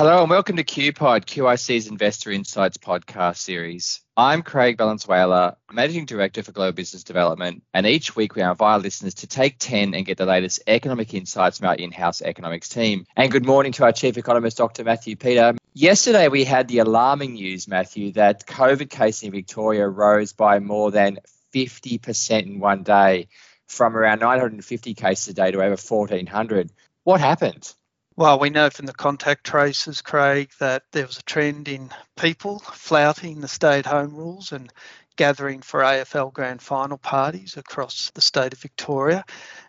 Hello and welcome to QPod, QIC's Investor Insights podcast series. I'm Craig Valenzuela, Managing Director for Global Business Development, and each week we invite listeners to take 10 and get the latest economic insights from our in-house economics team. And good morning to our Chief Economist, Dr. Matthew Peter. Yesterday we had the alarming news, Matthew, that COVID cases in Victoria rose by more than 50% in one day, from around 950 cases a day to over 1,400. What happened? Well, we know from the contact traces, Craig, that there was a trend in people flouting the stay at home rules and gathering for AFL grand final parties across the state of Victoria.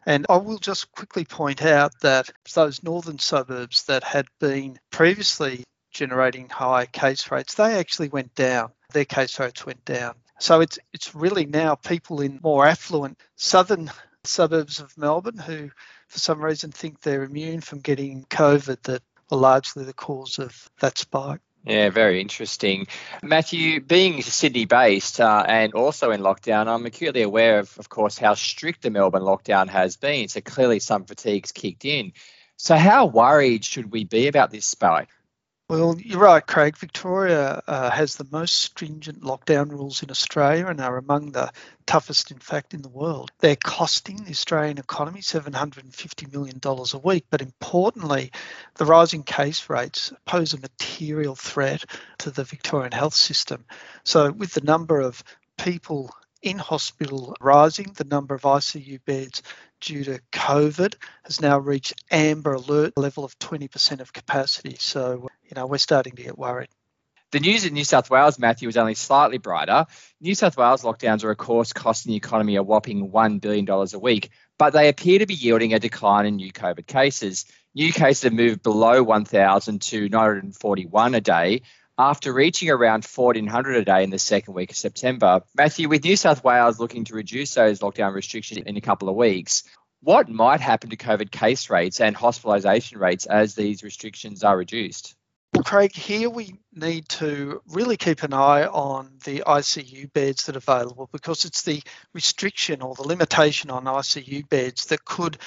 And I will just quickly point out that those northern suburbs that had been previously generating high case rates, they actually went down. Their case rates went down. So it's it's really now people in more affluent southern suburbs of Melbourne who for some reason think they're immune from getting COVID that are largely the cause of that spike. Yeah, very interesting. Matthew, being Sydney based uh, and also in lockdown, I'm acutely aware of, of course, how strict the Melbourne lockdown has been. So clearly some fatigue's kicked in. So, how worried should we be about this spike? Well, you're right, Craig. Victoria uh, has the most stringent lockdown rules in Australia and are among the toughest, in fact, in the world. They're costing the Australian economy $750 million a week, but importantly, the rising case rates pose a material threat to the Victorian health system. So, with the number of people in hospital rising, the number of ICU beds due to COVID has now reached amber alert level of 20% of capacity. So, you know, we're starting to get worried. The news in New South Wales, Matthew, is only slightly brighter. New South Wales lockdowns are, of course, costing the economy a whopping $1 billion a week, but they appear to be yielding a decline in new COVID cases. New cases have moved below 1,000 to 941 a day, after reaching around 1,400 a day in the second week of September. Matthew, with New South Wales looking to reduce those lockdown restrictions in a couple of weeks, what might happen to COVID case rates and hospitalisation rates as these restrictions are reduced? Craig, here we need to really keep an eye on the ICU beds that are available because it's the restriction or the limitation on ICU beds that could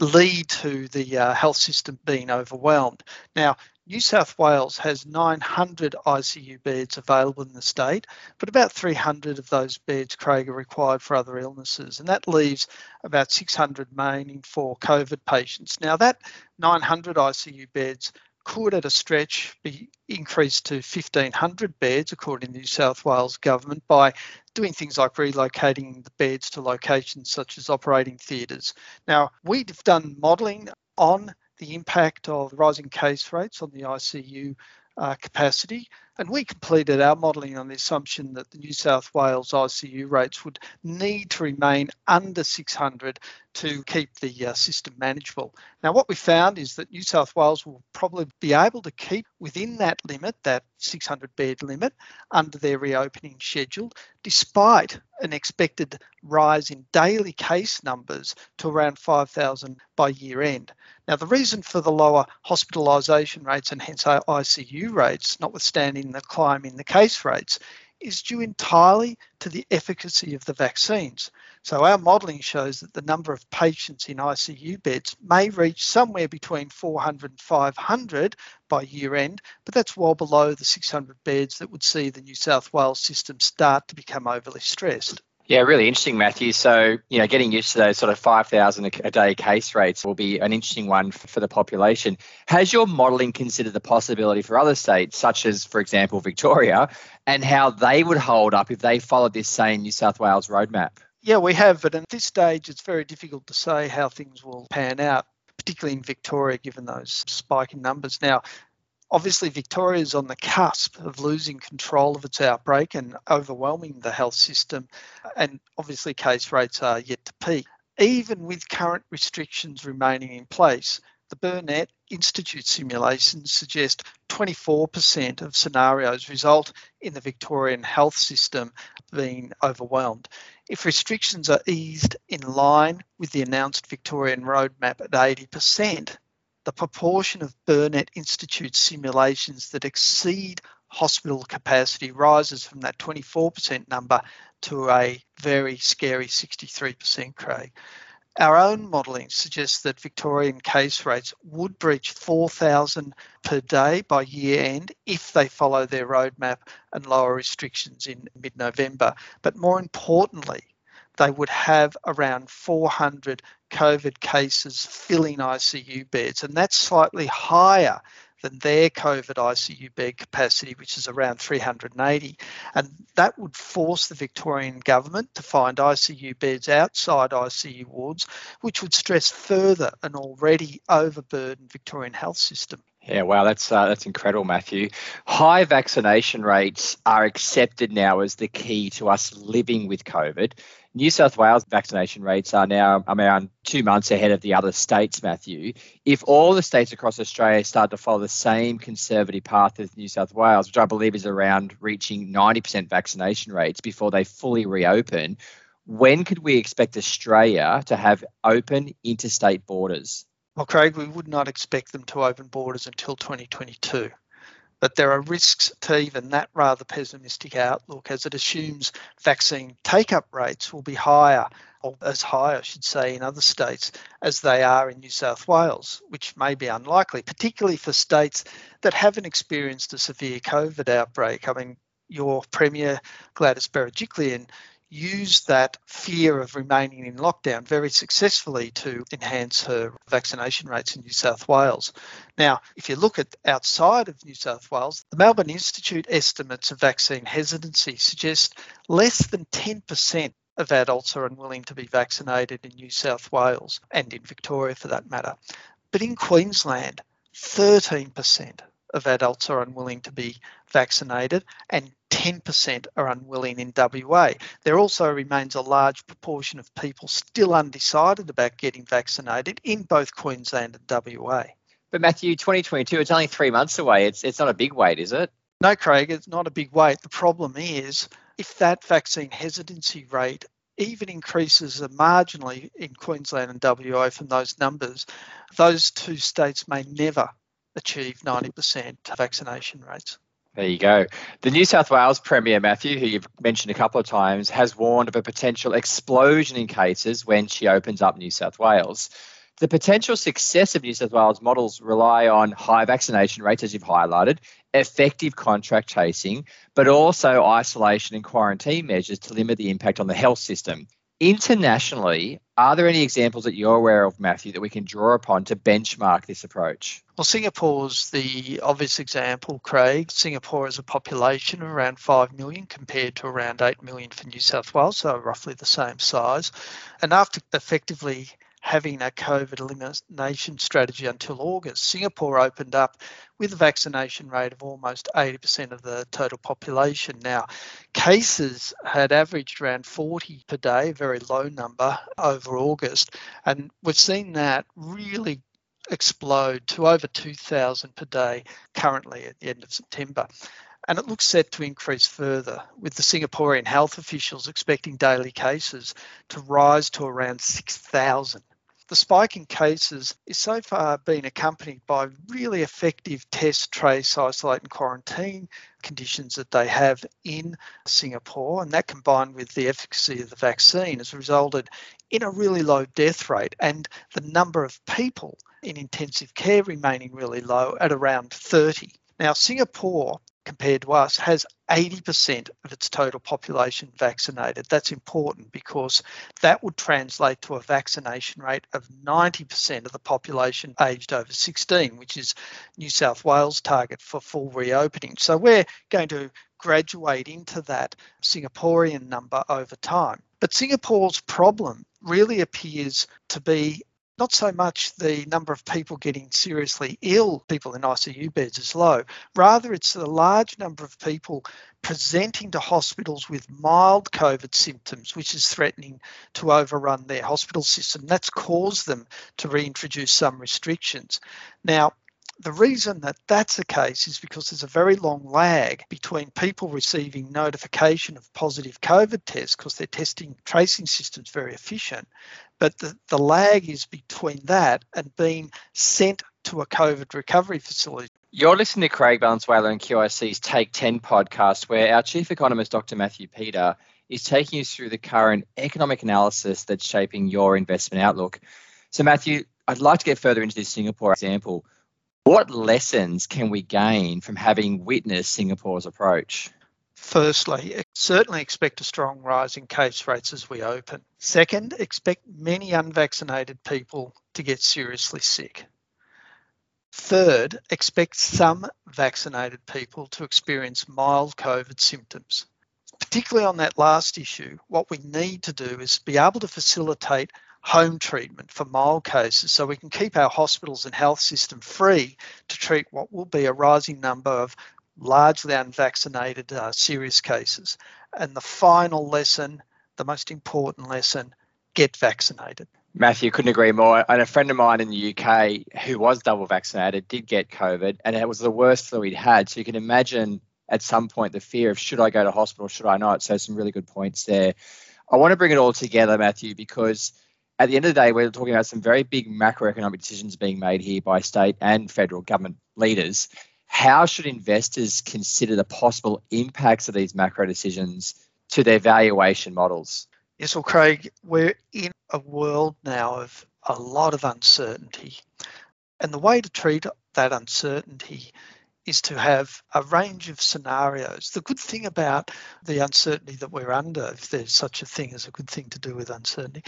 lead to the uh, health system being overwhelmed. Now, New South Wales has 900 ICU beds available in the state, but about 300 of those beds, Craig, are required for other illnesses, and that leaves about 600 remaining for COVID patients. Now, that 900 ICU beds could, at a stretch, be increased to 1,500 beds, according to the New South Wales government, by doing things like relocating the beds to locations such as operating theatres. Now, we've done modelling on the impact of rising case rates on the ICU uh, capacity. And we completed our modelling on the assumption that the New South Wales ICU rates would need to remain under 600 to keep the uh, system manageable. Now, what we found is that New South Wales will probably be able to keep within that limit, that 600 bed limit, under their reopening schedule, despite an expected rise in daily case numbers to around 5,000 by year end. Now, the reason for the lower hospitalisation rates and hence ICU rates, notwithstanding the climb in the case rates, is due entirely to the efficacy of the vaccines. So, our modelling shows that the number of patients in ICU beds may reach somewhere between 400 and 500 by year end, but that's well below the 600 beds that would see the New South Wales system start to become overly stressed. Yeah, really interesting, Matthew. So, you know, getting used to those sort of 5,000 a day case rates will be an interesting one for the population. Has your modelling considered the possibility for other states, such as, for example, Victoria, and how they would hold up if they followed this same New South Wales roadmap? Yeah, we have, but at this stage, it's very difficult to say how things will pan out, particularly in Victoria, given those spiking numbers. Now, Obviously, Victoria is on the cusp of losing control of its outbreak and overwhelming the health system, and obviously, case rates are yet to peak. Even with current restrictions remaining in place, the Burnet Institute simulations suggest 24% of scenarios result in the Victorian health system being overwhelmed. If restrictions are eased in line with the announced Victorian roadmap at 80%, the proportion of Burnet Institute simulations that exceed hospital capacity rises from that 24% number to a very scary 63%, Craig. Our own modelling suggests that Victorian case rates would breach 4,000 per day by year end if they follow their roadmap and lower restrictions in mid November. But more importantly, they would have around 400 COVID cases filling ICU beds, and that's slightly higher than their COVID ICU bed capacity, which is around 380. And that would force the Victorian government to find ICU beds outside ICU wards, which would stress further an already overburdened Victorian health system. Yeah, wow, that's uh, that's incredible, Matthew. High vaccination rates are accepted now as the key to us living with COVID. New South Wales vaccination rates are now around two months ahead of the other states, Matthew. If all the states across Australia start to follow the same conservative path as New South Wales, which I believe is around reaching 90% vaccination rates before they fully reopen, when could we expect Australia to have open interstate borders? Well, Craig, we would not expect them to open borders until 2022 but there are risks to even that rather pessimistic outlook as it assumes vaccine take up rates will be higher, or as high, I should say, in other states as they are in New South Wales, which may be unlikely, particularly for states that haven't experienced a severe COVID outbreak. I mean, your Premier, Gladys Berejiklian, used that fear of remaining in lockdown very successfully to enhance her vaccination rates in New South Wales. Now, if you look at outside of New South Wales, the Melbourne Institute estimates of vaccine hesitancy suggest less than 10% of adults are unwilling to be vaccinated in New South Wales and in Victoria for that matter. But in Queensland, 13% of adults are unwilling to be vaccinated and 10% are unwilling in WA. There also remains a large proportion of people still undecided about getting vaccinated in both Queensland and WA. But Matthew, 2022, it's only three months away. It's, it's not a big wait, is it? No, Craig, it's not a big wait. The problem is if that vaccine hesitancy rate even increases marginally in Queensland and WA from those numbers, those two states may never achieve 90% vaccination rates. There you go. The New South Wales Premier, Matthew, who you've mentioned a couple of times, has warned of a potential explosion in cases when she opens up New South Wales. The potential success of New South Wales models rely on high vaccination rates, as you've highlighted, effective contract tracing, but also isolation and quarantine measures to limit the impact on the health system. Internationally, are there any examples that you're aware of, Matthew, that we can draw upon to benchmark this approach? Well, Singapore's the obvious example, Craig. Singapore has a population of around 5 million compared to around 8 million for New South Wales, so roughly the same size. And after effectively having a COVID elimination strategy until August, Singapore opened up with a vaccination rate of almost 80% of the total population. Now, cases had averaged around 40 per day, a very low number over August, and we've seen that really explode to over 2,000 per day currently at the end of September. And it looks set to increase further, with the Singaporean health officials expecting daily cases to rise to around 6,000 the spike in cases is so far been accompanied by really effective test, trace, isolate, and quarantine conditions that they have in Singapore. And that combined with the efficacy of the vaccine has resulted in a really low death rate and the number of people in intensive care remaining really low at around 30. Now, Singapore compared to us has 80% of its total population vaccinated. That's important because that would translate to a vaccination rate of 90% of the population aged over 16, which is New South Wales' target for full reopening. So we're going to graduate into that Singaporean number over time. But Singapore's problem really appears to be not so much the number of people getting seriously ill, people in ICU beds is low. Rather, it's the large number of people presenting to hospitals with mild COVID symptoms, which is threatening to overrun their hospital system. That's caused them to reintroduce some restrictions. Now, the reason that that's the case is because there's a very long lag between people receiving notification of positive COVID tests because their testing tracing system is very efficient. But the, the lag is between that and being sent to a COVID recovery facility. You're listening to Craig Valenzuela and QIC's Take 10 podcast, where our chief economist, Dr. Matthew Peter, is taking us through the current economic analysis that's shaping your investment outlook. So, Matthew, I'd like to get further into this Singapore example. What lessons can we gain from having witnessed Singapore's approach? Firstly, certainly expect a strong rise in case rates as we open. Second, expect many unvaccinated people to get seriously sick. Third, expect some vaccinated people to experience mild COVID symptoms. Particularly on that last issue, what we need to do is be able to facilitate home treatment for mild cases so we can keep our hospitals and health system free to treat what will be a rising number of largely unvaccinated uh, serious cases. And the final lesson, the most important lesson, get vaccinated. Matthew, couldn't agree more. And a friend of mine in the UK who was double vaccinated did get COVID, and it was the worst flu he'd had. So you can imagine at some point the fear of should I go to hospital, should I not? So some really good points there. I want to bring it all together, Matthew, because at the end of the day, we're talking about some very big macroeconomic decisions being made here by state and federal government leaders. How should investors consider the possible impacts of these macro decisions to their valuation models? Yes, well, Craig, we're in a world now of a lot of uncertainty. And the way to treat that uncertainty is to have a range of scenarios. The good thing about the uncertainty that we're under, if there's such a thing as a good thing to do with uncertainty,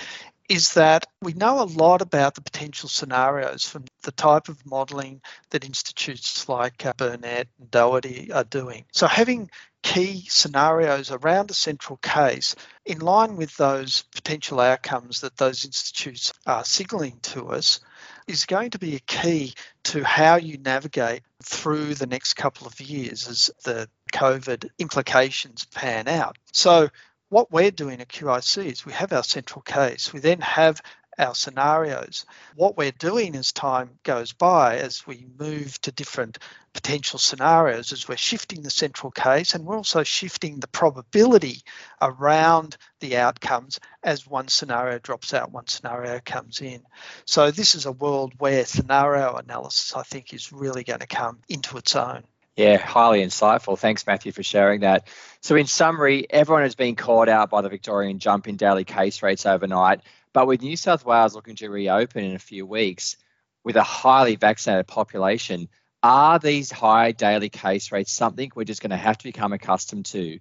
is that we know a lot about the potential scenarios from the type of modelling that institutes like uh, Burnet and Doherty are doing. So having key scenarios around a central case in line with those potential outcomes that those institutes are signalling to us is going to be a key to how you navigate through the next couple of years as the COVID implications pan out. So, what we're doing at QIC is we have our central case. We then have our scenarios. What we're doing as time goes by, as we move to different potential scenarios, is we're shifting the central case and we're also shifting the probability around the outcomes as one scenario drops out, one scenario comes in. So, this is a world where scenario analysis, I think, is really going to come into its own. Yeah, highly insightful. Thanks, Matthew, for sharing that. So, in summary, everyone has been caught out by the Victorian jump in daily case rates overnight. But with New South Wales looking to reopen in a few weeks with a highly vaccinated population, are these high daily case rates something we're just going to have to become accustomed to?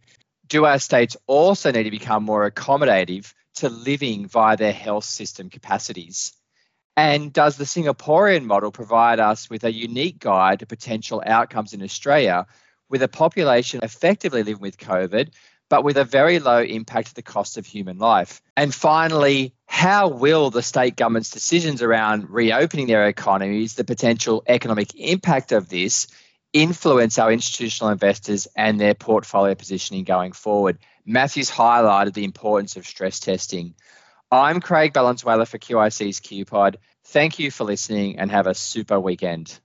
Do our states also need to become more accommodative to living via their health system capacities? And does the Singaporean model provide us with a unique guide to potential outcomes in Australia with a population effectively living with COVID, but with a very low impact to the cost of human life. And finally, how will the state government's decisions around reopening their economies, the potential economic impact of this, influence our institutional investors and their portfolio positioning going forward? Matthew's highlighted the importance of stress testing. I'm Craig Valenzuela for QIC's QPod. Thank you for listening and have a super weekend.